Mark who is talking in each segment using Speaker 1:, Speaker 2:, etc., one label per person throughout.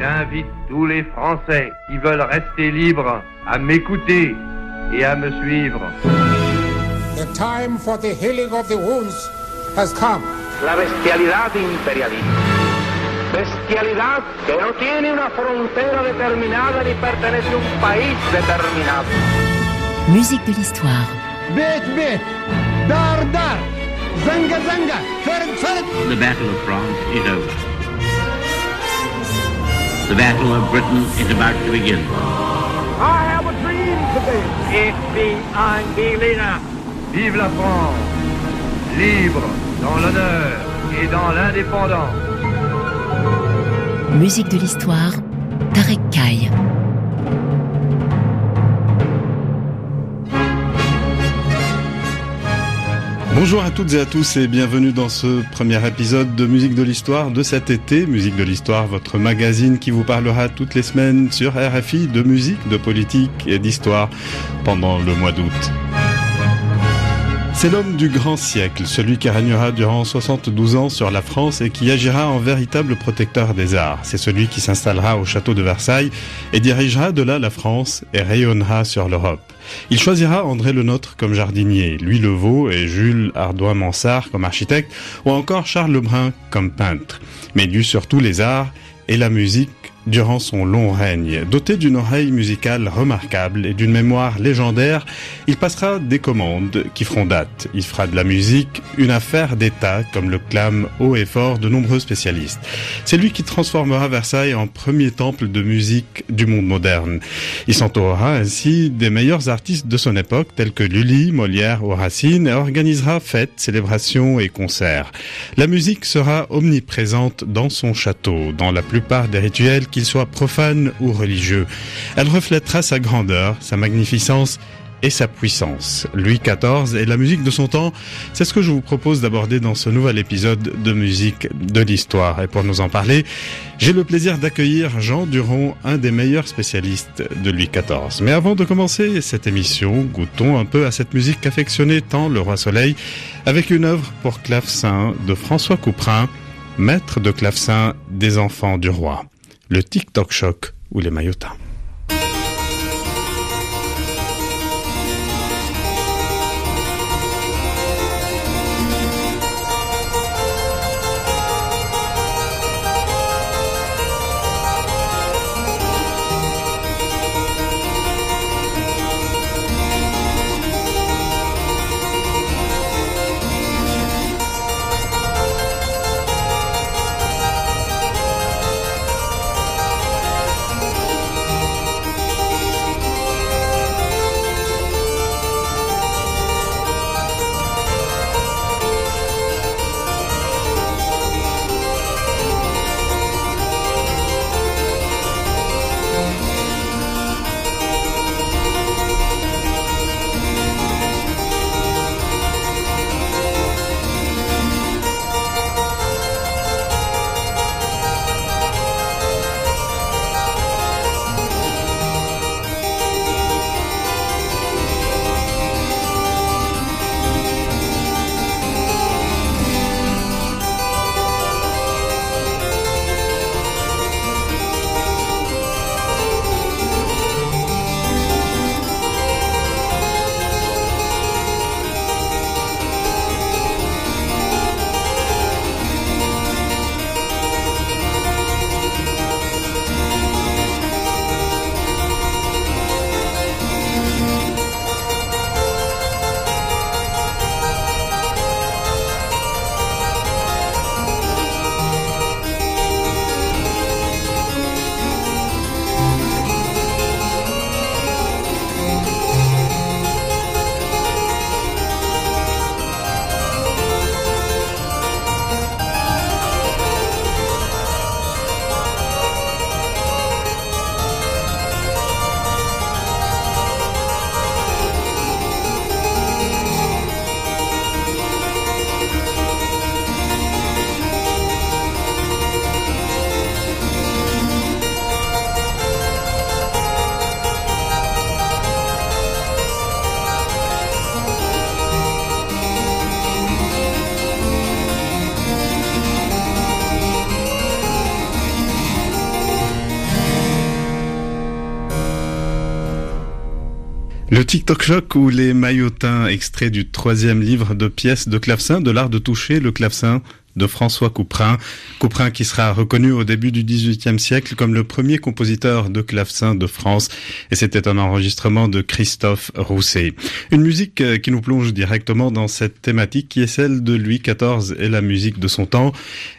Speaker 1: J'invite tous les Français qui veulent rester libres à m'écouter et à me suivre.
Speaker 2: The time for the healing of the wounds has come.
Speaker 3: La bestialidad imperialista. Bestialidad que no tiene una frontera determinada ni pertenece a un país determinado.
Speaker 4: Musique de l'histoire.
Speaker 5: Bête, bête, dar, dar, zanga, zanga,
Speaker 6: The Battle of France is over. The Battle of Britain is about to begin.
Speaker 3: I have a dream today. Ein Berliner.
Speaker 1: Vive la France, libre dans l'honneur et dans l'indépendance.
Speaker 4: Musique de l'histoire. Tarek Kaye.
Speaker 7: Bonjour à toutes et à tous et bienvenue dans ce premier épisode de Musique de l'Histoire de cet été. Musique de l'Histoire, votre magazine qui vous parlera toutes les semaines sur RFI de musique, de politique et d'histoire pendant le mois d'août. C'est l'homme du grand siècle, celui qui régnera durant 72 ans sur la France et qui agira en véritable protecteur des arts. C'est celui qui s'installera au château de Versailles et dirigera de là la France et rayonnera sur l'Europe. Il choisira André Le Nôtre comme jardinier, Louis Levaux et Jules Ardouin-Mansart comme architecte, ou encore Charles Lebrun comme peintre. Mais eut surtout les arts et la musique durant son long règne. Doté d'une oreille musicale remarquable et d'une mémoire légendaire, il passera des commandes qui feront date. Il fera de la musique une affaire d'État, comme le clament haut et fort de nombreux spécialistes. C'est lui qui transformera Versailles en premier temple de musique du monde moderne. Il s'entourera ainsi des meilleurs artistes de son époque, tels que Lully, Molière ou Racine, et organisera fêtes, célébrations et concerts. La musique sera omniprésente dans son château, dans la plupart des rituels qu'il soit profane ou religieux. Elle reflètera sa grandeur, sa magnificence et sa puissance. Louis XIV et la musique de son temps, c'est ce que je vous propose d'aborder dans ce nouvel épisode de musique de l'histoire. Et pour nous en parler, j'ai le plaisir d'accueillir Jean Duron, un des meilleurs spécialistes de Louis XIV. Mais avant de commencer cette émission, goûtons un peu à cette musique qu'affectionnait tant le roi Soleil avec une œuvre pour clavecin de François Couperin, maître de clavecin des enfants du roi le TikTok Choc ou les maillotas. TikTok Choc ou les maillotins, extraits du troisième livre de pièces de clavecin, de l'art de toucher le clavecin de François Couperin. Couperin qui sera reconnu au début du XVIIIe siècle comme le premier compositeur de clavecin de France. Et c'était un enregistrement de Christophe Rousset. Une musique euh, qui nous plonge directement dans cette thématique qui est celle de Louis XIV et la musique de son temps.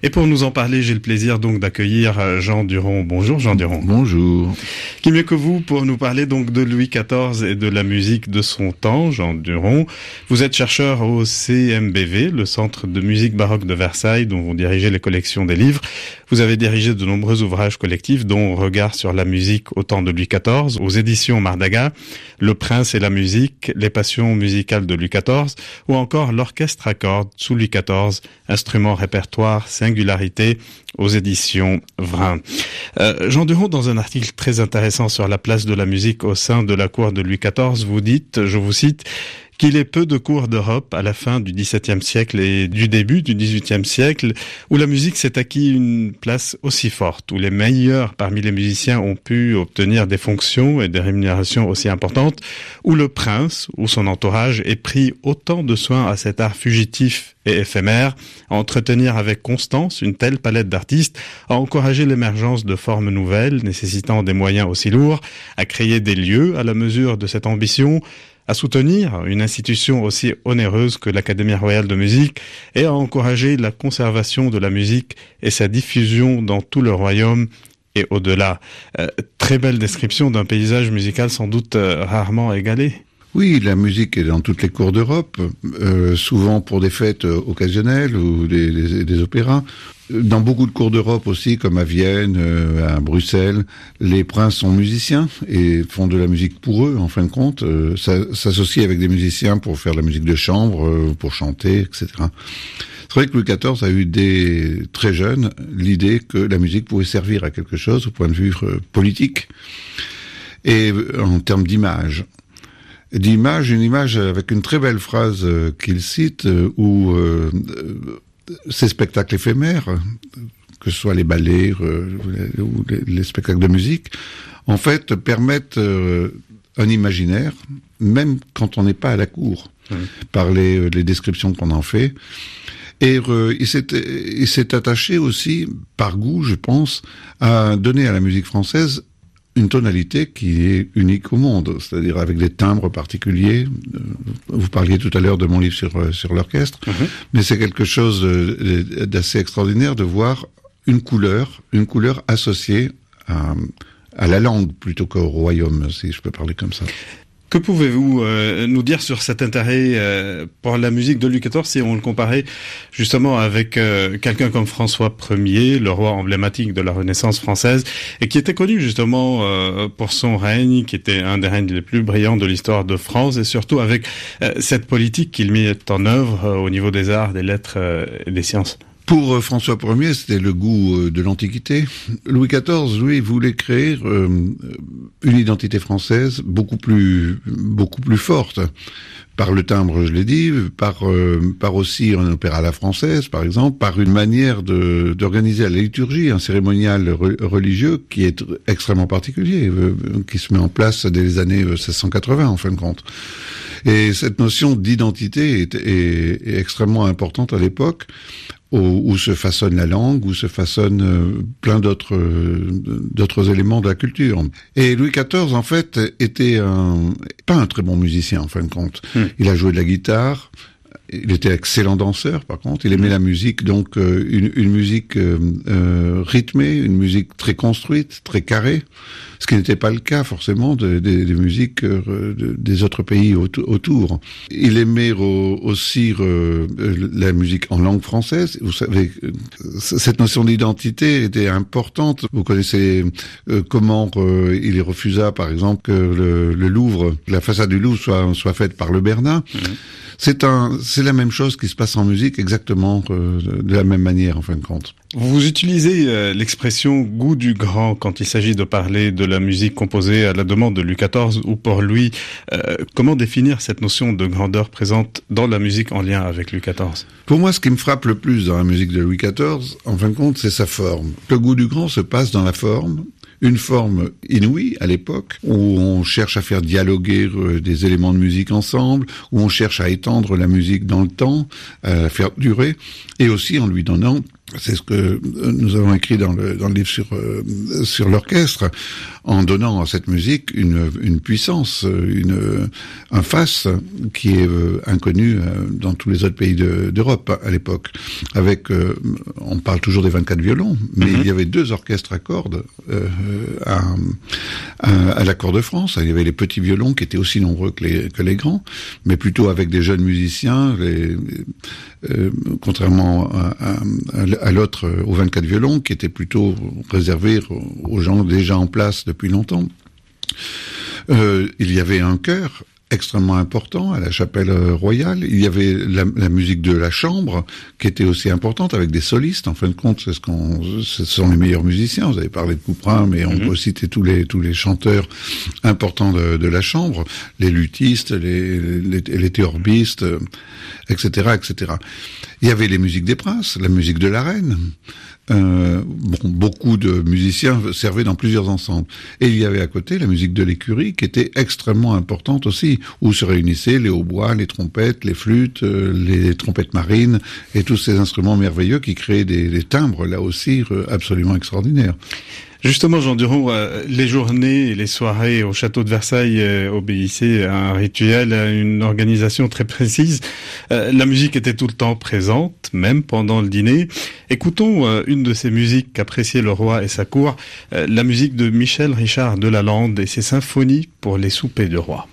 Speaker 7: Et pour nous en parler, j'ai le plaisir donc d'accueillir euh, Jean Duron. Bonjour Jean Duron.
Speaker 8: Bonjour.
Speaker 7: Qui mieux que vous pour nous parler donc de Louis XIV et de la musique de son temps, Jean Duron. Vous êtes chercheur au CMBV, le Centre de musique baroque de Versailles dont vous dirigez les collections des livres. Vous avez dirigé de nombreux ouvrages collectifs, dont Regard sur la musique au temps de Louis XIV, aux éditions Mardaga, Le Prince et la musique, Les passions musicales de Louis XIV, ou encore L'orchestre à cordes sous Louis XIV, instrument répertoire, singularité, aux éditions Vrin. Euh, Jean Duron, dans un article très intéressant sur la place de la musique au sein de la cour de Louis XIV, vous dites, je vous cite, qu'il est peu de cours d'Europe à la fin du XVIIe siècle et du début du XVIIIe siècle où la musique s'est acquis une place aussi forte, où les meilleurs parmi les musiciens ont pu obtenir des fonctions et des rémunérations aussi importantes, où le prince ou son entourage ait pris autant de soin à cet art fugitif et éphémère, à entretenir avec constance une telle palette d'artistes, à encourager l'émergence de formes nouvelles nécessitant des moyens aussi lourds, à créer des lieux à la mesure de cette ambition, à soutenir une institution aussi onéreuse que l'Académie royale de musique et à encourager la conservation de la musique et sa diffusion dans tout le royaume et au-delà. Euh, très belle description d'un paysage musical sans doute euh, rarement égalé.
Speaker 8: Oui, la musique est dans toutes les cours d'Europe, euh, souvent pour des fêtes occasionnelles ou des opéras. Dans beaucoup de cours d'Europe aussi, comme à Vienne, euh, à Bruxelles, les princes sont musiciens et font de la musique pour eux, en fin de compte, euh, s'associent avec des musiciens pour faire de la musique de chambre, euh, pour chanter, etc. C'est vrai que Louis XIV a eu des très jeunes l'idée que la musique pouvait servir à quelque chose au point de vue euh, politique et en termes d'image d'image, une image avec une très belle phrase qu'il cite où ces spectacles éphémères, que ce soit les ballets ou les, les, spectacles de musique, en fait permettent un imaginaire, même quand on n'est pas à la cour, mmh. par les, les descriptions qu'on en fait. Et euh, il s'est attaché aussi, par goût, je pense, à donner à la musique française une tonalité qui est unique au monde, c'est-à-dire avec des timbres particuliers. Vous parliez tout à l'heure de mon livre sur, sur l'orchestre, -hmm. mais c'est quelque chose d'assez extraordinaire de voir une couleur, une couleur associée à, à la langue plutôt qu'au royaume, si je peux parler comme ça.
Speaker 7: Que pouvez-vous euh, nous dire sur cet intérêt euh, pour la musique de Louis XIV si on le comparait justement avec euh, quelqu'un comme François Ier, le roi emblématique de la Renaissance française, et qui était connu justement euh, pour son règne, qui était un des règnes les plus brillants de l'histoire de France, et surtout avec euh, cette politique qu'il mit en œuvre euh, au niveau des arts, des lettres et des sciences?
Speaker 8: Pour euh, François Ier, c'était le goût euh, de l'Antiquité. Louis XIV, lui, voulait créer euh, une identité française beaucoup plus, beaucoup plus forte. Par le timbre, je l'ai dit, par, par aussi un opéra à la française, par exemple, par une manière d'organiser la liturgie, un cérémonial re, religieux qui est extrêmement particulier, qui se met en place dès les années 1680, en fin de compte. Et cette notion d'identité est, est extrêmement importante à l'époque où, se façonne la langue, où se façonne euh, plein d'autres euh, d'autres éléments de la culture. Et Louis XIV, en fait, était un, pas un très bon musicien, en fin de compte. Hmm. Il a joué de la guitare, il était excellent danseur, par contre. Il aimait la musique, donc euh, une, une, musique euh, euh, rythmée, une musique très construite, très carrée, ce qui n'était pas le cas forcément de, de, des musiques euh, de, des autres pays au, autour. Il aimait aussi euh, la musique en langue française. Vous savez, cette notion d'identité était importante. Vous connaissez euh, comment il refusa, par exemple, que le, le, Louvre, la façade du Louvre soit, soit faite par le Bernat. Mmh. C'est un, c'est la même chose qui se passe en musique, exactement euh, de la même manière en fin de compte.
Speaker 7: Vous utilisez euh, l'expression goût du grand quand il s'agit de parler de la musique composée à la demande de Louis XIV ou pour lui. Euh, comment définir cette notion de grandeur présente dans la musique en lien avec Louis XIV
Speaker 8: Pour moi, ce qui me frappe le plus dans la musique de Louis XIV, en fin de compte, c'est sa forme. Le goût du grand se passe dans la forme une forme inouïe à l'époque, où on cherche à faire dialoguer euh, des éléments de musique ensemble, où on cherche à étendre la musique dans le temps, à la faire durer, et aussi en lui donnant c'est ce que nous avons écrit dans le, dans le livre sur, euh, sur l'orchestre, en donnant à cette musique une, une puissance, une, un face qui est euh, inconnu euh, dans tous les autres pays d'Europe à l'époque. Avec, euh, on parle toujours des 24 violons, mais
Speaker 7: Mhm.
Speaker 8: il y avait deux orchestres à cordes euh, à, à, à la Cour de France. Il y avait les petits violons qui étaient aussi nombreux que les, que les grands, mais plutôt avec des jeunes musiciens, les, euh, contrairement à, à, à l'autre, euh, aux 24 violons, qui étaient plutôt réservés aux gens déjà en place depuis longtemps. Euh, il y avait un chœur extrêmement important à la chapelle euh, royale. Il y avait la, la, musique de la chambre qui était aussi importante avec des solistes. En fin de compte, c'est ce qu'on, ce sont les meilleurs musiciens. Vous avez parlé de Couperin, mais on mm -hmm. peut citer tous les tous les chanteurs importants de, de la chambre, les luthistes, les les, les théorbistes, etc., etc. Il y avait les musiques des princes, la musique de la reine. Euh, bon, beaucoup de musiciens servaient dans plusieurs ensembles. Et il y avait à côté la musique de l'écurie qui était extrêmement importante aussi, où se réunissaient les hautbois, les trompettes, les flûtes, euh, les trompettes marines et tous ces instruments merveilleux qui créaient des, des timbres là aussi absolument extraordinaires.
Speaker 7: Justement, Jean Duron, euh, les journées et les soirées au château de Versailles euh, obéissaient à un rituel, à une organisation très précise. Euh, la musique était tout le temps présente, même pendant le dîner. Écoutons une de ces musiques qu'appréciait le roi et sa cour, la musique de Michel Richard de Lalande et ses symphonies pour les soupers de roi.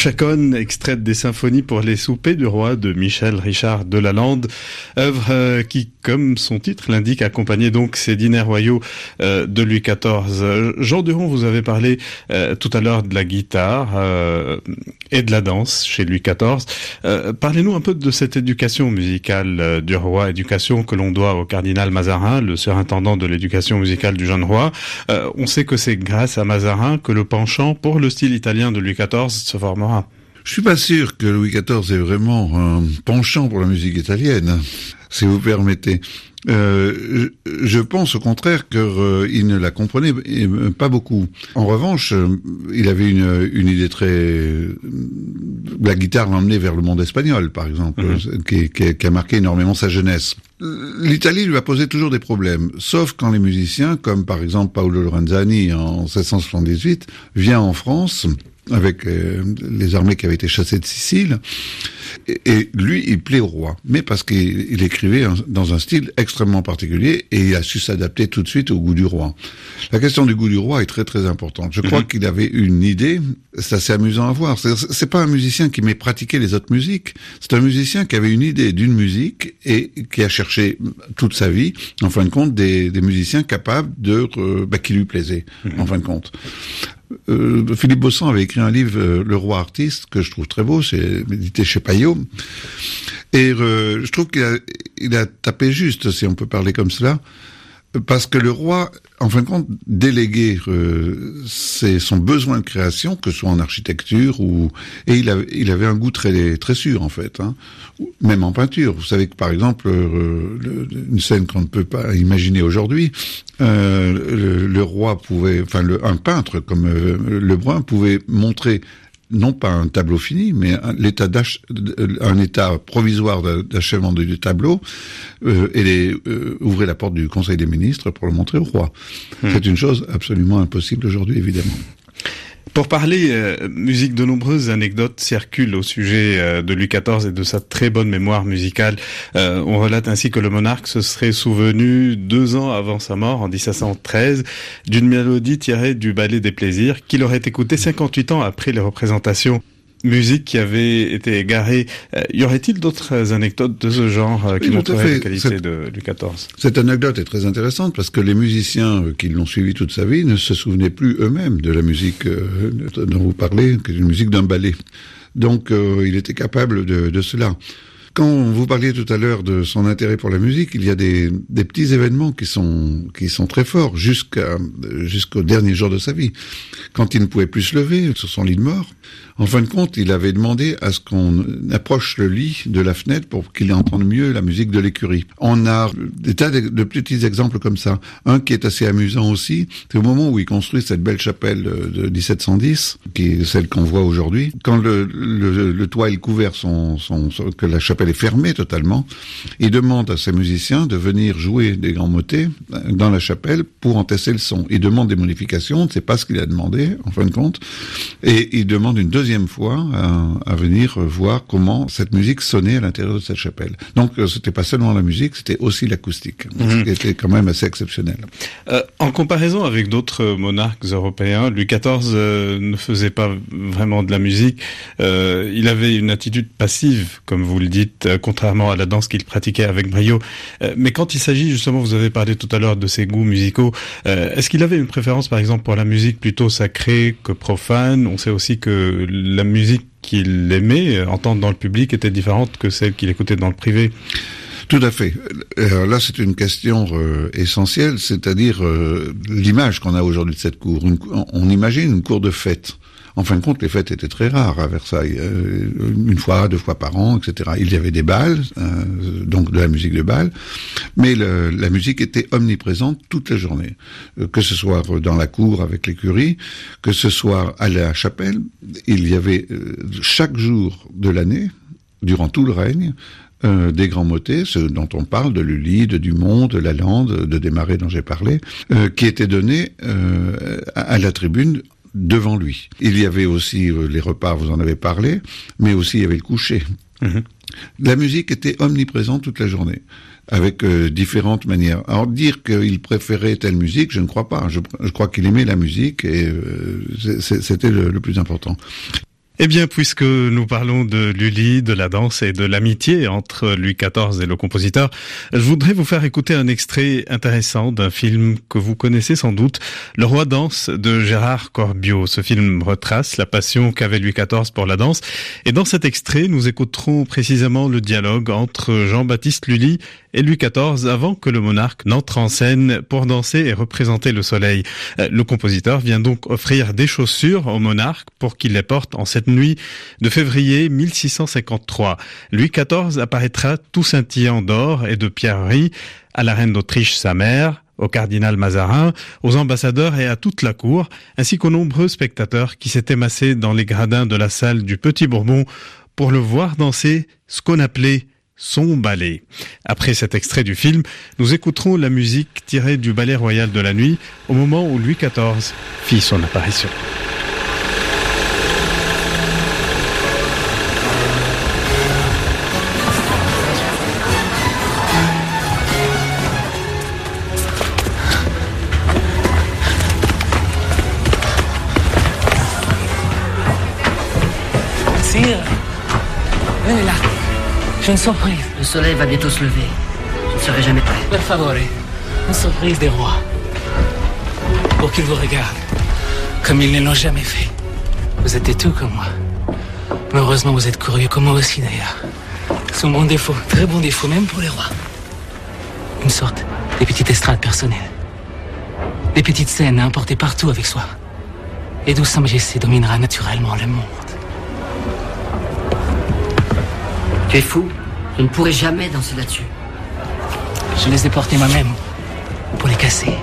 Speaker 7: Chaconne, extraite des symphonies pour les soupers du roi de Michel Richard de Lalande, œuvre euh, qui, comme son titre l'indique, accompagnait donc ces dîners royaux euh, de Louis XIV. Jean Duron, vous avez parlé euh, tout à l'heure de la guitare et de la danse chez Louis XIV. Parlez-nous un peu de cette éducation musicale du roi, éducation que l'on doit au cardinal Mazarin, le surintendant de l'éducation musicale du jeune roi. on sait que c'est grâce à Mazarin que le penchant pour le style italien de Louis XIV se forme
Speaker 8: je suis pas sûr que Louis XIV ait vraiment un penchant pour la musique italienne, si vous permettez. Euh, je pense au contraire qu'il euh, ne la comprenait pas beaucoup. En revanche, euh, il avait une, une idée très... La guitare l'emmenait vers le monde espagnol, par exemple, mhm. qui, qui, qui, a marqué énormément sa jeunesse. L'Italie lui a posé toujours des problèmes, sauf quand les musiciens, comme par exemple Paolo Lorenzani en 1678, vient en France avec euh, les armées qui avaient été chassées de Sicile. Et, lui, il plaît au roi, mais parce qu'il écrivait dans un style extrêmement particulier et il a su s'adapter tout de suite au goût du roi. La question du goût du roi est très très importante. Je crois mhm. qu'il avait une idée, c'est assez amusant à voir. C'est pas un musicien qui m'ait pratiqué les autres musiques, c'est un musicien qui avait une idée d'une musique et qui a cherché toute sa vie, en fin de compte, des, des musiciens capables de, bah, qui lui plaisaient, en mhm. fin de compte. Euh, Philippe Bossan avait écrit un livre, euh, Le roi artiste, que je trouve très beau, c'est médité chez Payot. Et euh, je trouve qu'il a, il a tapé juste, si on peut parler comme cela, parce que le roi, en fin de compte, déléguait euh, son besoin de création, que ce soit en architecture ou et il avait, il avait un goût très très sûr en fait, hein. même en peinture. Vous savez que par exemple, euh, une scène qu'on ne peut pas imaginer aujourd'hui, euh, le, roi pouvait, enfin le, un peintre comme euh, Lebrun pouvait montrer non pas un tableau fini, mais un, l'état un état provisoire d'achèvement du tableau, euh, et les, euh, ouvrir la porte du Conseil des ministres pour le montrer au roi. Hmm. C'est une chose absolument impossible aujourd'hui, évidemment.
Speaker 7: Pour parler euh, musique, de nombreuses anecdotes circulent au sujet euh, de Louis XIV et de sa très bonne mémoire musicale. Euh, on relate ainsi que le monarque se serait souvenu deux ans avant sa mort, en 1713, d'une mélodie tirée du Ballet des Plaisirs qu'il aurait écouté 58 ans après les représentations musique qui avait été égarée. Euh, y aurait-il d'autres anecdotes de ce genre euh, qui montreraient la qualité de Louis XIV
Speaker 8: Cette anecdote est très intéressante parce que les musiciens euh, qui l'ont suivi toute sa vie ne se souvenaient plus eux-mêmes de la musique dont vous parlez, qui est une musique d'un ballet. Donc il était capable de, de cela. Quand vous parliez tout à l'heure de son intérêt pour la musique, il y a des, des petits événements qui sont qui sont très forts jusqu'à jusqu'au dernier jour de sa vie. Quand il ne pouvait plus se lever sur son lit de mort, en fin de compte, il avait demandé à ce qu'on approche le lit de la fenêtre pour qu'il entende mieux la musique de l'écurie. On a des tas de, petits exemples comme ça. Un qui est assez amusant aussi, c'est au moment où il construit cette belle chapelle de 1710, qui est celle qu'on voit aujourd'hui. Quand le, le, toit est couvert, que la chapelle est fermée totalement, il demande à ses musiciens de venir jouer des grands motets dans la chapelle pour en tester le son. Il demande des modifications, on ne sait pas ce qu'il a demandé, en fin de compte, et il demande une deuxième fois à, venir voir comment cette musique sonnait à l'intérieur de cette chapelle. Donc euh, c'était pas seulement la musique, c'était aussi l'acoustique, ce mhm. qui était quand même assez exceptionnel.
Speaker 7: Euh, en comparaison avec d'autres monarques européens, Louis XIV euh, ne faisait pas vraiment de la musique. il avait une attitude passive, comme vous le dites, contrairement à la danse qu'il pratiquait avec brio. mais quand il s'agit justement, vous avez parlé tout à l'heure de ses goûts musicaux, est-ce qu'il avait une préférence par exemple pour la musique plutôt sacrée que profane? On sait aussi que la musique qu'il aimait euh, entendre dans le public était différente que celle qu'il écoutait dans le privé.
Speaker 8: Tout à fait. Euh, là, c'est une question euh, essentielle, c'est-à-dire l'image qu'on a aujourd'hui de cette cour. on imagine une cour de fête. En fin de compte, les fêtes étaient très rares à Versailles, euh, une fois, deux fois par an, etc. Il y avait des balles, euh, donc de la musique de bal, mais la musique était omniprésente toute la journée, euh, que ce soit dans la cour avec l'écurie, que ce soit à la chapelle. Il y avait chaque jour de l'année, durant tout le règne, des grands motets, ceux dont on parle, de Lully, de Dumont, de Lalande, de Desmarais dont j'ai parlé, qui étaient donnés à la tribune devant lui. Il y avait aussi euh, les repas, vous en avez parlé, mais aussi il y avait le coucher. Mhm. La musique était omniprésente toute la journée, avec euh, différentes manières. Alors dire qu'il préférait telle musique, je ne crois pas. Je, crois qu'il aimait la musique et euh, c'était le, plus important.
Speaker 7: Eh bien, puisque nous parlons de Lully, de la danse et de l'amitié entre Louis XIV et le compositeur, je voudrais vous faire écouter un extrait intéressant d'un film que vous connaissez sans doute, Le Roi danse de Gérard Corbiot. Ce film retrace la passion qu'avait Louis XIV pour la danse. Et dans cet extrait, nous écouterons précisément le dialogue entre Jean-Baptiste Lully et Louis XIV avant que le monarque n'entre en scène pour danser et représenter le soleil. Euh, le compositeur vient donc offrir des chaussures au monarque pour qu'il les porte en cette nuit de février 1653. Louis XIV apparaîtra tout scintillant d'or et de pierreries à la reine d'Autriche sa mère, au cardinal Mazarin, aux ambassadeurs et à toute la cour, ainsi qu'aux nombreux spectateurs qui s'étaient massés dans les gradins de la salle du Petit Bourbon pour le voir danser ce qu'on appelait son ballet. Après cet extrait du film, nous écouterons la musique tirée du ballet royal de la nuit au moment où Louis XIV fit son apparition.
Speaker 9: J'ai une surprise.
Speaker 10: Le soleil va bientôt se lever. Je ne serai jamais prêt.
Speaker 9: Per favore, une surprise des rois. Pour qu'ils vous regardent, comme ils ne l'ont jamais fait. Vous êtes tout comme moi. Mais heureusement, vous êtes curieux comme moi aussi d'ailleurs. C'est un bon défaut, très bon défaut, même pour les rois. Une sorte de petite estrade personnelle. Des petites scènes à emporter partout avec soi. Et d'où Sa Majesté dominera naturellement le monde.
Speaker 10: Tu es fou? Je ne pourrai jamais danser là-dessus.
Speaker 9: Je les ai portées moi-même pour les casser.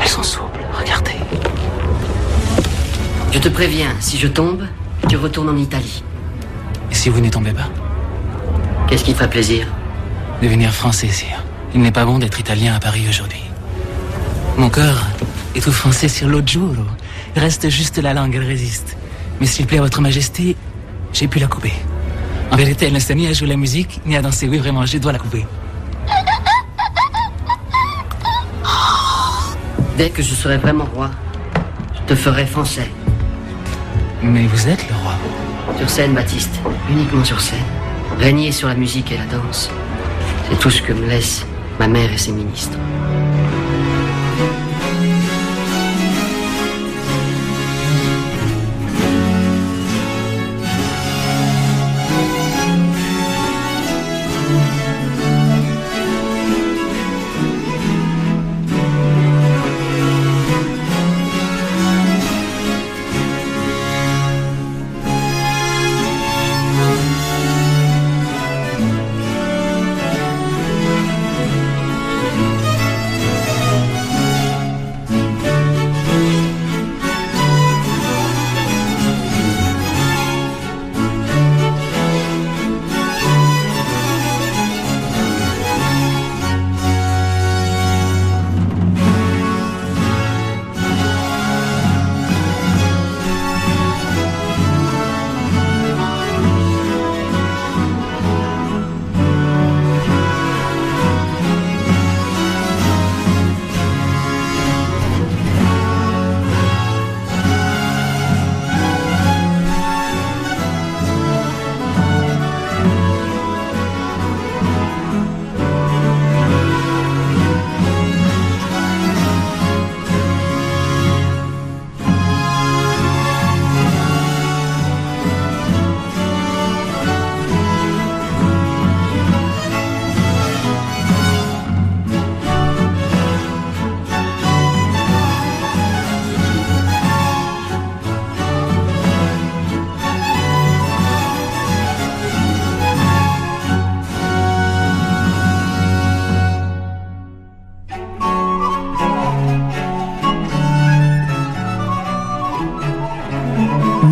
Speaker 9: Elles sont souples, regardez.
Speaker 10: Je te préviens, si je tombe, tu retournes en Italie.
Speaker 9: Et si vous ne tombez pas?
Speaker 10: Qu'est-ce qui te ferait plaisir?
Speaker 9: Devenir français, sire. Il n'est pas bon d'être italien à Paris aujourd'hui. Mon cœur est tout français sur l'autre jour. Il reste juste la langue, elle résiste. Mais s'il plaît à votre majesté, j'ai pu la couper. En vérité, elle ne sait ni à jouer la musique, ni à danser. Oui, vraiment, je dois la couper.
Speaker 10: Dès que je serai vraiment roi, je te ferai français.
Speaker 9: Mais vous êtes le roi.
Speaker 10: Sur scène, Baptiste. Uniquement sur scène. Régner sur la musique et la danse. C'est tout ce que me laissent ma mère et ses ministres.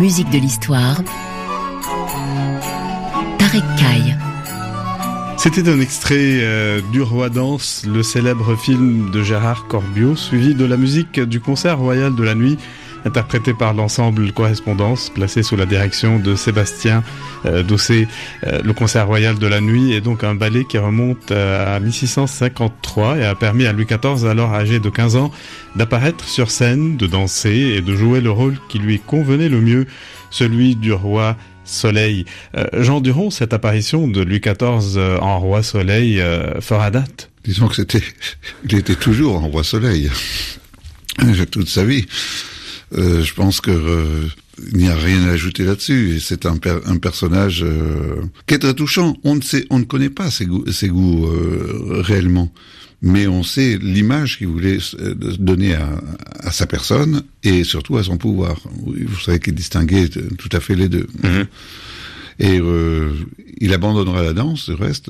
Speaker 4: Musique de l'histoire. Tarek.
Speaker 7: C'était un extrait euh, du Roi Danse, le célèbre film de Gérard Corbiot, suivi de la musique du concert royal de la nuit, interprété par l'ensemble Correspondance, placé sous la direction de Sébastien euh, Dossé. Euh, le concert royal de la nuit est donc un ballet qui remonte euh, à 1653 et a permis à Louis XIV, alors âgé de 15 ans, d'apparaître sur scène, de danser et de jouer le rôle qui lui convenait le mieux celui du roi Soleil. Euh, Jean Duron, cette apparition de Louis XIV euh, en roi Soleil euh, fera date?
Speaker 8: Disons que c'était, il était toujours en roi Soleil toute sa vie. Euh, je pense que euh, il n'y a rien à ajouter là-dessus. C'est un, per un personnage euh, qui est très touchant. On ne sait, on ne connaît pas ses goûts, ses goûts euh, réellement, mais on sait l'image qu'il voulait euh, donner à, à, sa personne et surtout à son pouvoir. Vous savez qu'il distinguait tout à fait les deux. Mm -hmm. Et euh, il abandonnera la danse, du reste.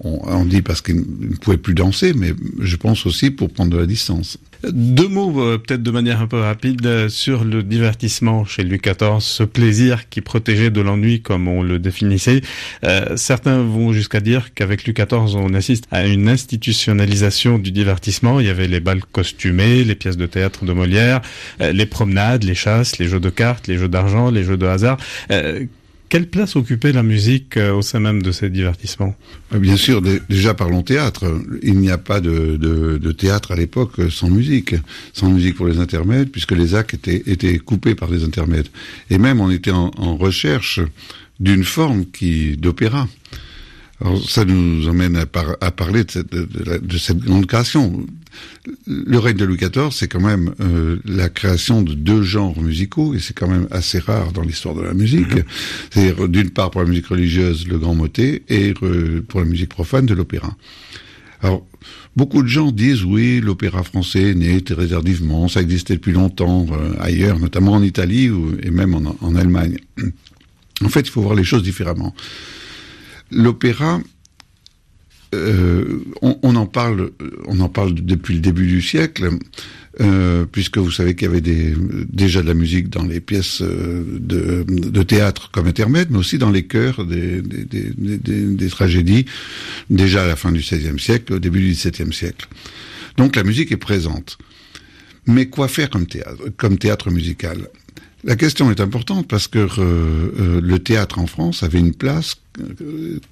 Speaker 8: On, on dit parce qu'il ne pouvait plus danser, mais je pense aussi pour prendre de la distance.
Speaker 7: Deux mots, euh, peut-être de manière un peu rapide, euh, sur le divertissement chez Louis XIV, ce plaisir qui protégeait de l'ennui, comme on le définissait. Euh, certains vont jusqu'à dire qu'avec Louis XIV, on assiste à une institutionnalisation du divertissement. Il y avait les balles costumées, les pièces de théâtre de Molière, euh, les promenades, les chasses, les jeux de cartes, les jeux d'argent, les jeux de hasard. Euh, quelle place occupait la musique euh, au sein même de ces divertissements?
Speaker 8: Bien sûr, déjà parlons théâtre. Il n'y a pas de, théâtre à l'époque sans musique, sans musique pour les intermèdes, puisque les actes étaient, coupés par des intermèdes. Et même on était en, en recherche d'une forme qui d'opéra. Alors ça nous emmène à, par, à parler de cette, de, de, de cette grande création. Le règne de Louis XIV, c'est quand même euh, la création de deux genres musicaux, et c'est quand même assez rare dans l'histoire de la musique. -hmm. C'est-à-dire, d'une part, pour la musique religieuse, le grand motet, et euh, pour la musique profane, de l'opéra. Alors, beaucoup de gens disent, oui, l'opéra français naît très tardivement, ça existait depuis longtemps euh, ailleurs, notamment en Italie ou, et même en, en Allemagne. En fait, il faut voir les choses différemment l'opéra, euh, on, en parle, on en parle depuis le début du siècle, euh, puisque vous savez qu'il y avait déjà de la musique dans les pièces euh, de, théâtre comme intermède, mais aussi dans les chœurs des, tragédies, déjà à la fin du XVIe siècle, au début du XVIIe siècle. Donc la musique est présente. Mais quoi faire comme théâtre, comme théâtre musical? La question est importante parce que le théâtre en France avait une place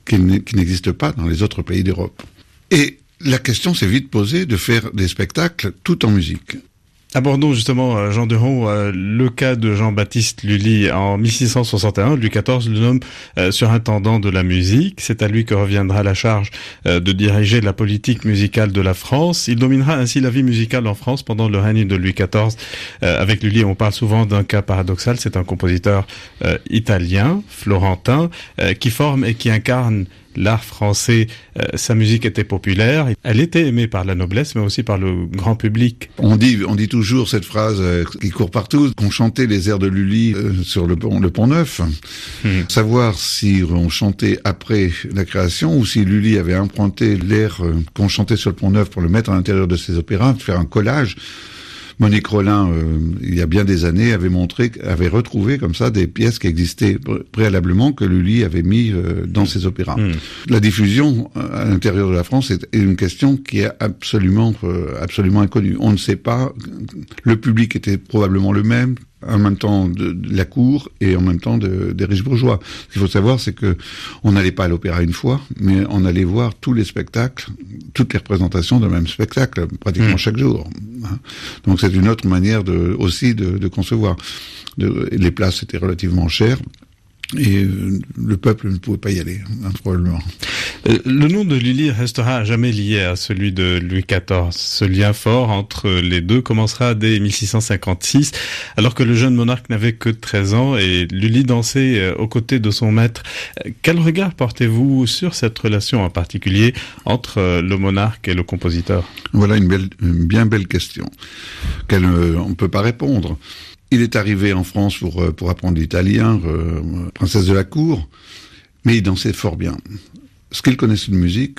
Speaker 8: qui n'existe pas dans les autres pays d'Europe. Et la question s'est vite posée de faire des spectacles tout en musique.
Speaker 7: Abordons justement, euh, Jean Deron, euh, le cas de Jean-Baptiste Lully. En 1661, Louis XIV le nomme euh, surintendant de la musique. C'est à lui que reviendra la charge de diriger la politique musicale de la France. Il dominera ainsi la vie musicale en France pendant le règne de Louis XIV. Avec Lully, on parle souvent d'un cas paradoxal. C'est un compositeur italien, florentin, qui forme et qui incarne l'art français, euh, sa musique était populaire, elle était aimée par la noblesse, mais aussi par le grand public.
Speaker 8: On dit, on dit toujours cette phrase euh, qui court partout, qu'on chantait les airs de Lully euh, sur le pont, le pont Neuf. Hmm. Savoir si on chantait après la création ou si Lully avait emprunté l'air qu'on chantait sur le pont Neuf pour le mettre à l'intérieur de ses opéras, faire un collage. Monique Rollin, euh, il y a bien des années, avait montré, avait retrouvé comme ça des pièces qui existaient préalablement que Lully avait mis euh, dans ses opéras. Mmh. La diffusion à l'intérieur de la France est une question qui est absolument, euh, absolument inconnue. On ne sait pas. Le public était probablement le même en même temps de, de la cour et en même temps de, des riches bourgeois. Ce qu'il faut savoir, c'est que on n'allait pas à l'opéra une fois, mais on allait voir tous les spectacles, toutes les représentations d'un même spectacle, pratiquement mmh. chaque jour. Donc c'est une autre manière de, aussi de, de concevoir. Les places étaient relativement chères. Et euh, le peuple ne pouvait pas y aller, hein, probablement.
Speaker 7: Euh, le nom de Lully restera jamais lié à celui de Louis XIV. Ce lien fort entre les deux commencera dès 1656, alors que le jeune monarque n'avait que 13 ans et Lully dansait euh, aux côtés de son maître. Quel regard portez-vous sur cette relation en particulier entre le monarque et le compositeur?
Speaker 8: Voilà une, belle, une bien belle question, qu'elle on ne peut pas répondre. Il est arrivé en France pour, euh, pour apprendre l'italien, euh, princesse de la cour, mais il dansait fort bien. Ce qu'il connaissait de musique,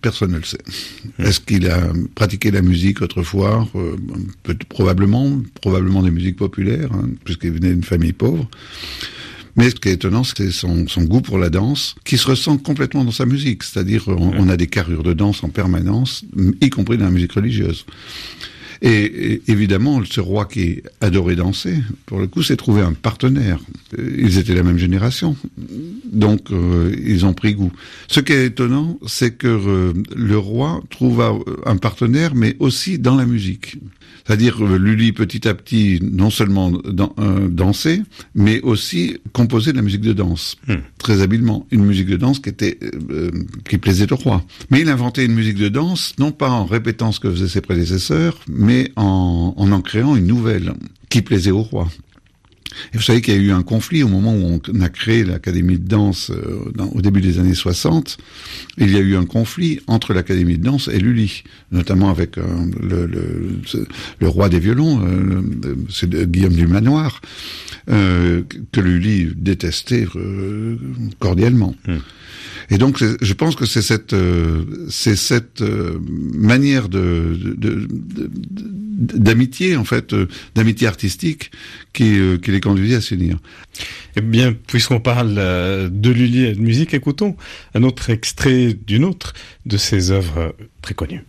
Speaker 8: personne ne le sait. Mmh. Est-ce qu'il a pratiqué la musique autrefois? Euh, peut, Probablement, probablement des musiques populaires, hein, puisqu'il venait d'une famille pauvre. Mais ce qui est étonnant, c'est son, son, goût pour la danse, qui se ressent complètement dans sa musique. C'est-à-dire, on, on, a des carrures de danse en permanence, y compris dans la musique religieuse. Et, et, évidemment, ce roi qui adorait danser, pour le coup, s'est trouvé un partenaire. Ils étaient la même génération, donc euh, ils ont pris goût. Ce qui est étonnant, c'est que euh, le roi trouva un partenaire, mais aussi dans la musique. C'est-à-dire euh, Lully petit à petit non seulement dan euh, dansait, mais aussi composait de la musique de danse
Speaker 7: Hmm.
Speaker 8: très habilement, une musique de danse qui était qui plaisait au roi. Mais il inventait une musique de danse non pas en répétant ce que faisaient ses prédécesseurs, mais en en, en créant une nouvelle qui plaisait au roi. Et vous savez qu'il y a eu un conflit au moment où on a créé l'Académie de danse euh, dans, au début des années 60. Il y a eu un conflit entre l'Académie de danse et Lully, notamment avec euh, le, le, le, roi des violons, euh, c'est Guillaume du Manoir, que Lully détestait cordialement.
Speaker 7: Mm.
Speaker 8: Et donc, je pense que c'est cette, c'est cette manière de, de, de, d'amitié, en fait, euh, d'amitié artistique, qui, euh, qui les conduisait à s'unir.
Speaker 7: Eh bien, puisqu'on parle euh, de Lully et de musique, écoutons un autre extrait d'une autre de ses œuvres très connues.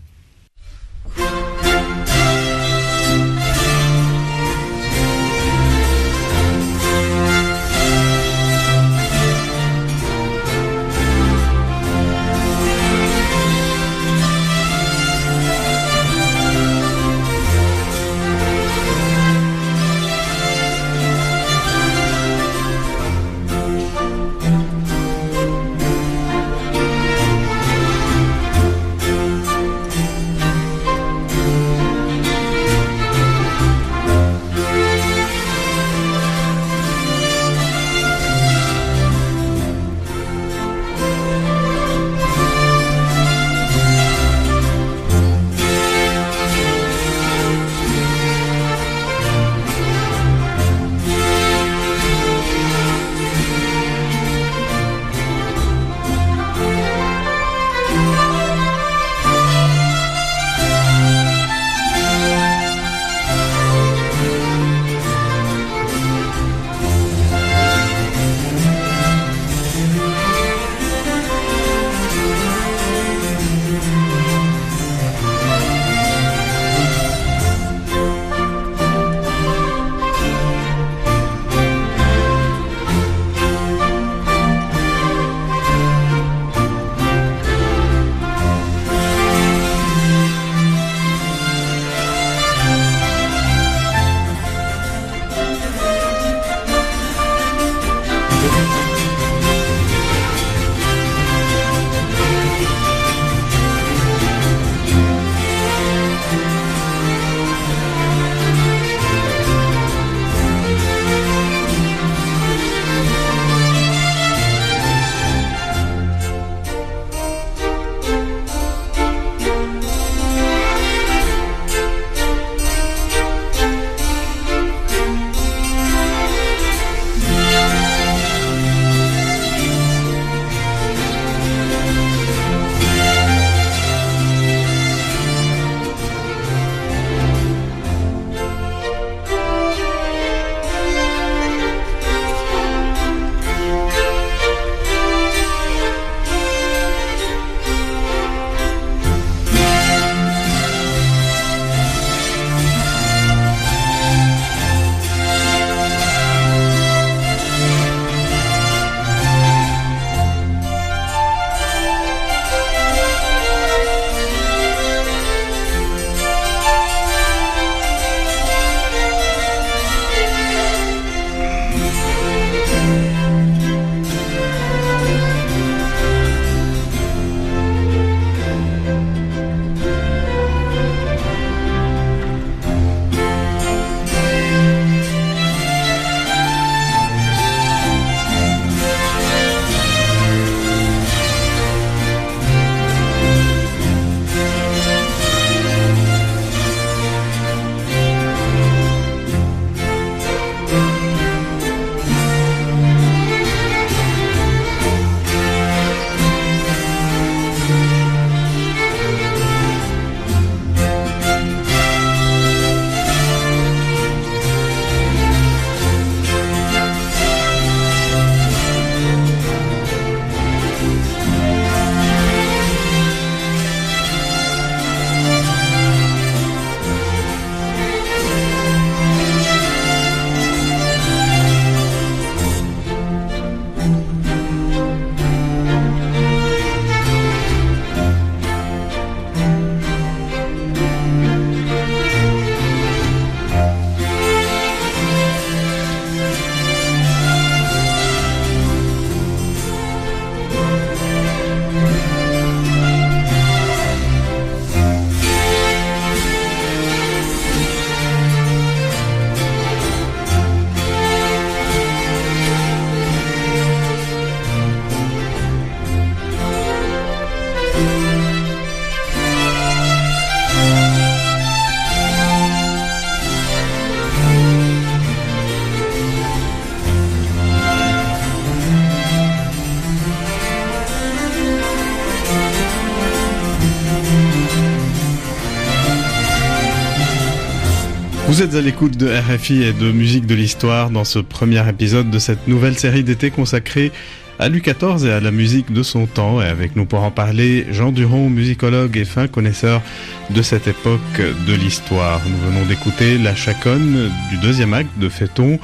Speaker 7: Vous êtes à l'écoute de RFI et de Musique de l'Histoire dans ce premier épisode de cette nouvelle série d'été consacrée à Louis XIV et à la musique de son temps. Et avec nous pour en parler, Jean Duron, musicologue et fin connaisseur de cette époque de l'histoire. Nous venons d'écouter La Chaconne du deuxième acte de Féton,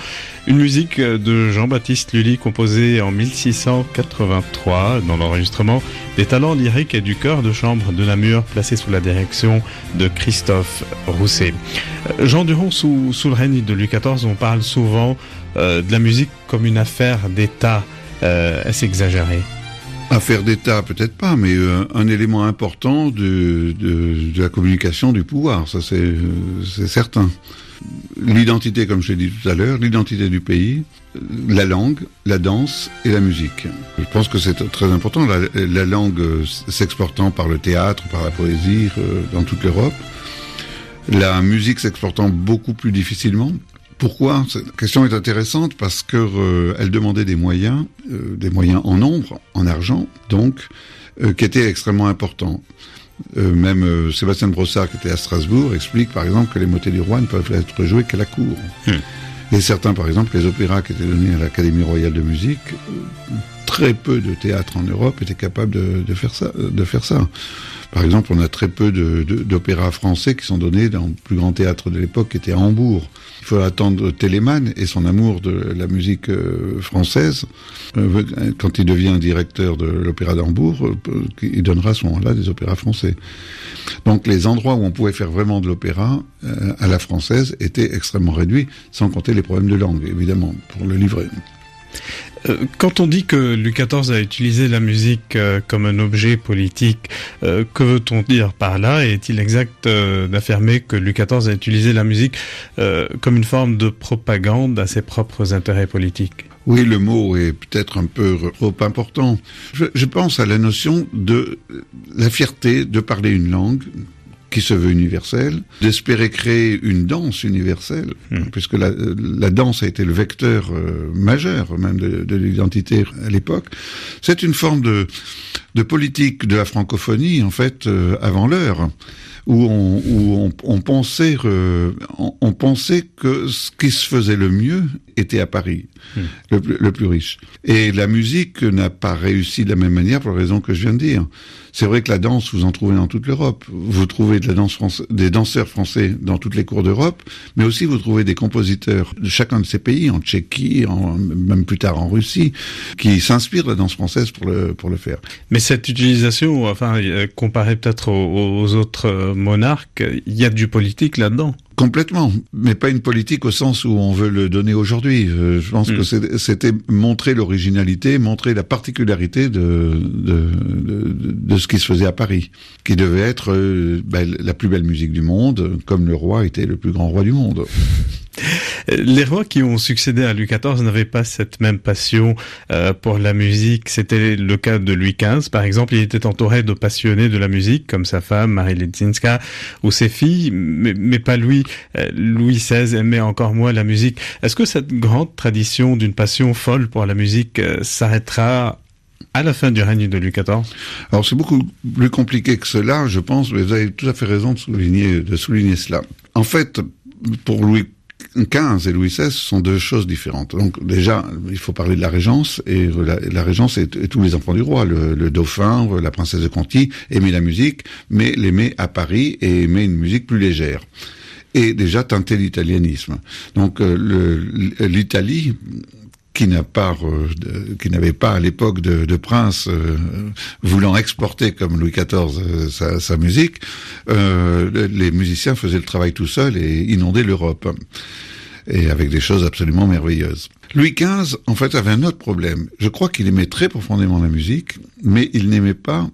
Speaker 7: une musique de Jean-Baptiste Lully composée en 1683 dans l'enregistrement des talents lyriques et du chœur de chambre de Namur placé sous la direction de Christophe Rousset. Jean Duron, sous, sous le règne de Louis XIV, on parle souvent euh, de la musique comme une affaire d'État. Euh, Est-ce exagéré
Speaker 8: Affaire d'État, peut-être pas, mais euh, un élément important de, la communication du pouvoir, ça c'est certain. L'identité, comme je l'ai dit tout à l'heure, l'identité du pays, la langue, la danse et la musique. Je pense que c'est très important, la, la langue s'exportant par le théâtre, par la poésie euh, dans toute l'Europe, la musique s'exportant beaucoup plus difficilement, pourquoi Cette question est intéressante parce que euh, elle demandait des moyens, euh, des moyens en nombre, en argent, donc, euh, qui étaient extrêmement importants. même Sébastien Brossard, qui était à Strasbourg, explique par exemple que les motets du roi ne peuvent être joués qu'à la cour. Hmm. Et certains, par exemple, les opéras qui étaient donnés à l'Académie royale de musique, très peu de théâtres en Europe étaient capables de, de faire ça. De faire ça. Par exemple, on a très peu d'opéras français qui sont donnés dans le plus grand théâtre de l'époque, qui était à Hambourg. Attendre Téléman et son amour de la musique euh, française. Euh, quand il devient directeur de l'Opéra d'Hambourg, euh, il donnera à ce moment-là des opéras français. Donc les endroits où on pouvait faire vraiment de l'opéra à la française étaient extrêmement réduits, sans compter les problèmes de langue, évidemment, pour le livrer.
Speaker 7: Euh, quand on dit que Louis XIV a utilisé la musique euh, comme un objet politique, euh, que veut-on dire par là? Est-il exact d'affirmer que Louis XIV a utilisé la musique comme une forme de propagande à ses propres intérêts politiques?
Speaker 8: Oui, le mot est peut-être un peu trop important. Je, je, pense à la notion de la fierté de parler une langue qui se veut universelle, d'espérer créer une danse universelle, hmm. puisque la, la, danse a été le vecteur euh, majeur même de, de l'identité à l'époque. C'est une forme de, de politique de la francophonie, en fait, euh, avant l'heure où on, où on, on pensait, euh, on, on, pensait que ce qui se faisait le mieux était à Paris, hmm. le, le, plus riche. Et la musique n'a pas réussi de la même manière pour la raison que je viens de dire. C'est vrai que la danse, vous en trouvez dans toute l'Europe. Vous trouvez de la danse des danseurs français dans toutes les cours d'Europe, mais aussi vous trouvez des compositeurs de chacun de ces pays, en Tchéquie, en, même plus tard en Russie, qui s'inspirent de la danse française pour le, pour le faire.
Speaker 7: Mais cette utilisation, enfin, comparée peut-être aux, aux autres monarques, il y a du politique là-dedans.
Speaker 8: Complètement, mais pas une politique au sens où on veut le donner aujourd'hui. Je pense mm. que c'était montrer l'originalité, montrer la particularité de, de, de, de, ce qui se faisait à Paris, qui devait être euh, ben, la plus belle musique du monde, comme le roi était le plus grand roi du monde.
Speaker 7: Les rois qui ont succédé à Louis XIV n'avaient pas cette même passion euh, pour la musique. C'était le cas de Louis XV, par exemple. Il était entouré de passionnés de la musique, comme sa femme, Marie Ledzinska, ou ses filles, mais, pas lui. Euh, Louis XVI aimait encore moins la musique. Est-ce que cette grande tradition d'une passion folle pour la musique euh, s'arrêtera à la fin du règne de Louis XIV
Speaker 8: Alors c'est beaucoup plus compliqué que cela, je pense, mais vous avez tout à fait raison de souligner, de souligner cela. En fait, pour Louis 15 et Louis XVI sont deux choses différentes. Donc déjà, il faut parler de la régence, et la, régence est, tous les enfants du roi, le, dauphin, la princesse de Conti, aimer la musique, mais l'aimer à Paris et aimer une musique plus légère. Et déjà teinter l'italianisme. Donc euh, l'Italie qui n'a pas, euh, qui n'avait pas à l'époque de, de, prince euh, voulant exporter comme Louis XIV euh, sa, sa, musique, euh, les musiciens faisaient le travail tout seuls et inondaient l'Europe, et avec des choses absolument merveilleuses. Louis XV, en fait, avait un autre problème. Je crois qu'il aimait très profondément la musique, mais il n'aimait pas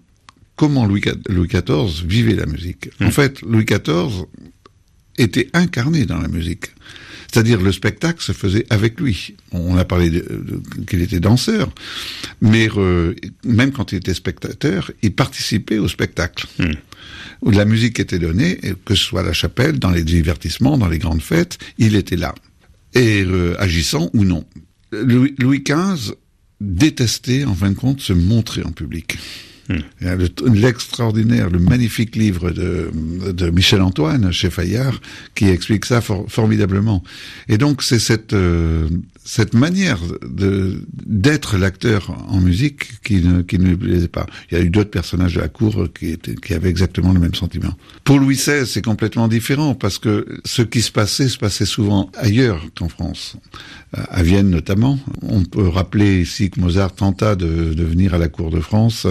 Speaker 8: comment Louis, Louis XIV vivait la musique. En mmh. fait, Louis XIV était incarné dans la musique. C'est-à-dire le spectacle se faisait avec lui. On a parlé qu'il était danseur, mais euh, même quand il était spectateur, il participait au spectacle. Hmm. Où la musique était donnée, que ce soit à la chapelle, dans les divertissements, dans les grandes fêtes, il était là. Et euh, agissant ou non. Louis, Louis XV détestait, en fin de compte, se montrer en public. A le- L'extraordinaire, le magnifique livre de, Michel Antoine chez Fayard qui explique ça for- formidablement. Et donc c'est cette euh, cette manière de d'être l'acteur en musique qui ne qui ne plaisait pas. Il y a eu d'autres personnages de la cour qui étaient qui avaient exactement le même sentiment. Pour Louis XVI, c'est complètement différent parce que ce qui se passait se passait souvent ailleurs qu'en France, Euh, à Vienne notamment. On peut rappeler ici que Mozart tenta de, venir à la cour de France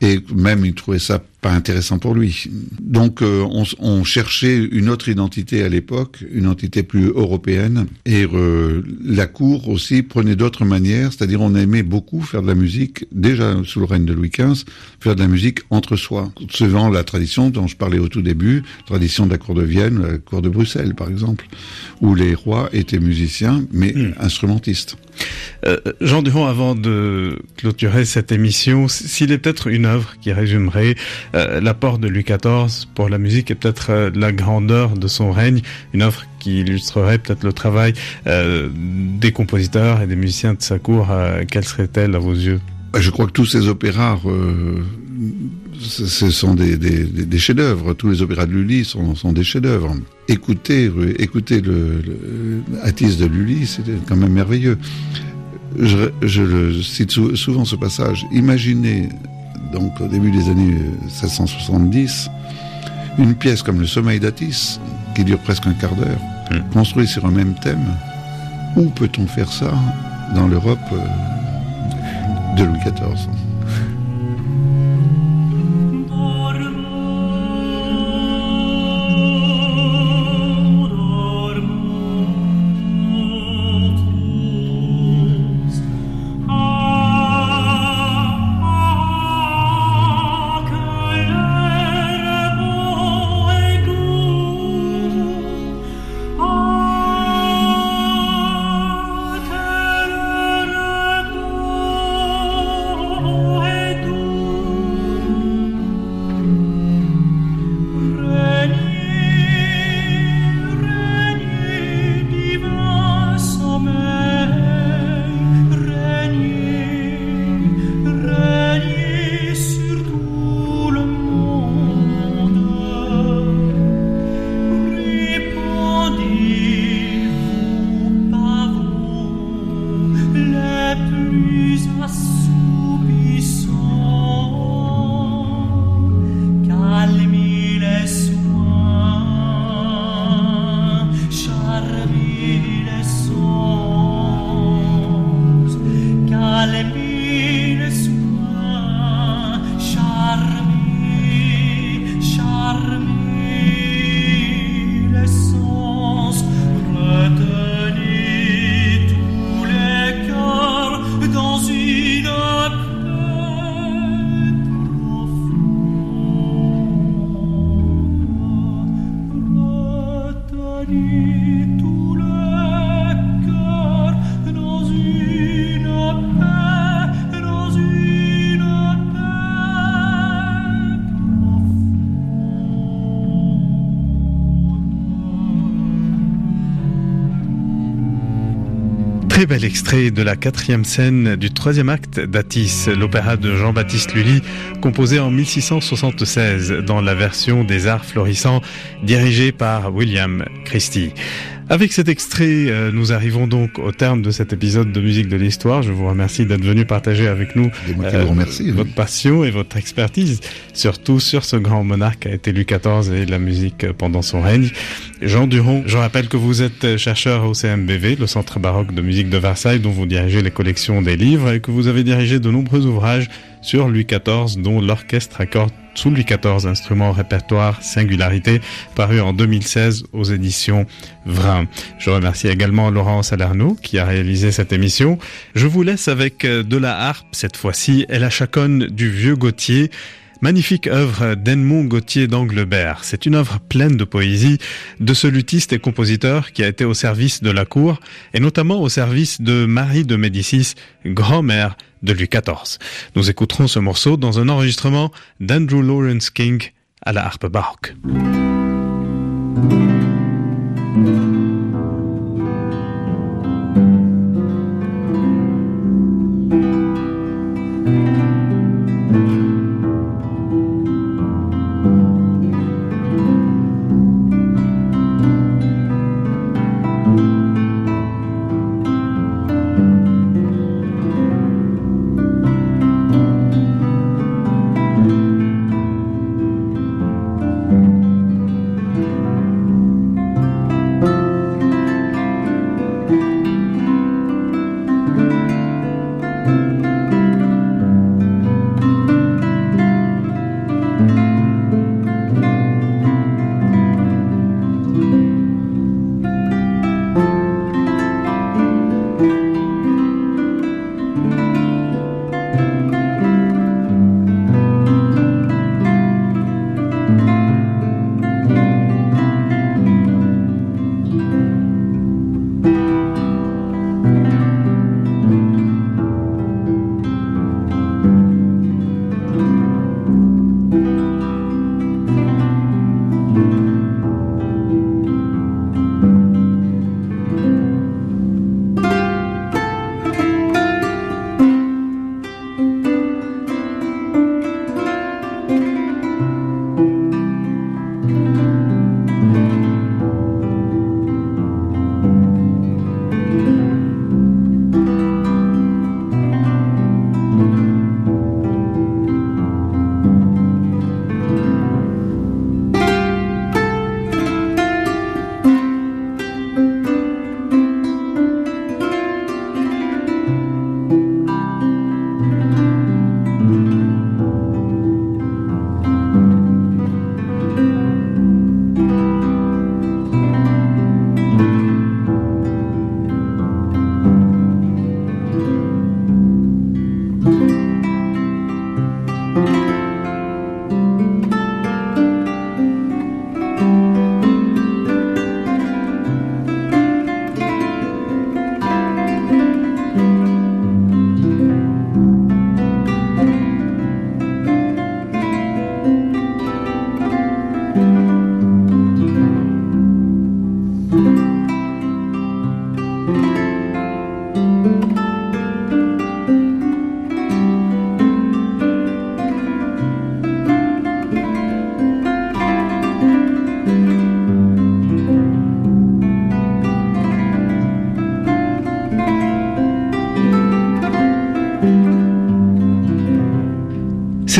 Speaker 8: et même il trouvait ça pas intéressant pour lui. Donc euh, on cherchait une autre identité à l'époque, une identité plus européenne. Et euh, la cour aussi prenait d'autres manières, c'est-à-dire on aimait beaucoup faire de la musique, déjà sous le règne de Louis XV, faire de la musique entre soi, suivant la tradition dont je parlais au tout début, tradition de la cour de Vienne, la cour de Bruxelles par exemple, où les rois étaient musiciens mais instrumentistes.
Speaker 7: Euh, Jean Duron, avant de clôturer cette émission, s'il est peut-être une œuvre qui résumerait euh, l'apport de Louis XIV pour la musique et peut-être euh, la grandeur de son règne, une œuvre qui illustrerait peut-être le travail des compositeurs et des musiciens de sa cour, quelle serait-elle à vos yeux?
Speaker 8: Bah, Je crois que tous ces opéras, ce sont des, des, des- des chefs-d'œuvre. Tous les opéras de Lully sont, sont des chefs-d'œuvre. Écoutez, euh, écoutez le, le Atis de Lully, c'était quand même merveilleux. Je, je le cite sou- souvent ce passage. Imaginez, donc au début des années 1670, une pièce comme Le Sommeil d'Atis, qui dure presque un quart d'heure, construite sur un même thème. Où peut-on faire ça dans l'Europe euh, de Louis XIV
Speaker 7: Très bel extrait de la quatrième scène du troisième acte d'Atis, l'opéra de Jean-Baptiste Lully, composé en 1676 dans la version des arts florissants dirigée par William Christie. Avec cet extrait, euh, nous arrivons donc au terme de cet épisode de Musique de l'Histoire. Je vous remercie d'être venu partager avec nous
Speaker 8: qui oui.
Speaker 7: votre passion et votre expertise, surtout sur ce grand monarque a été Louis XIV et la musique pendant son règne. Jean Duron, je rappelle que vous êtes chercheur au CMBV, le Centre baroque de musique de Versailles, dont vous dirigez les collections des livres et que vous avez dirigé de nombreux ouvrages sur Louis XIV, dont l'orchestre accorde sous Louis XIV, instrument au répertoire Singularité, paru en 2016 aux éditions Vrin. Je remercie également Laurent Salerno qui a réalisé cette émission. Je vous laisse avec euh, de la harpe, cette fois-ci, et la chaconne du vieux Gauthier. Magnifique œuvre d'Edmond Gauthier d'Anglebert. C'est une œuvre pleine de poésie de ce luthiste et compositeur qui a été au service de la cour et notamment au service de Marie de Médicis, grand-mère de Louis XIV. Nous écouterons ce morceau dans un enregistrement d'Andrew Lawrence King à la harpe baroque.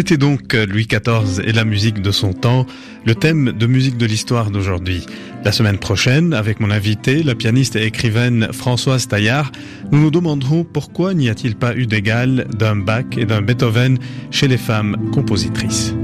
Speaker 7: C'était donc Louis XIV et la musique de son temps, le thème de musique de l'histoire d'aujourd'hui. La semaine prochaine, avec mon invité, la pianiste et écrivaine Françoise Taillard, nous nous demanderons pourquoi n'y a-t-il pas eu d'égal d'un Bach et d'un Beethoven chez les femmes compositrices.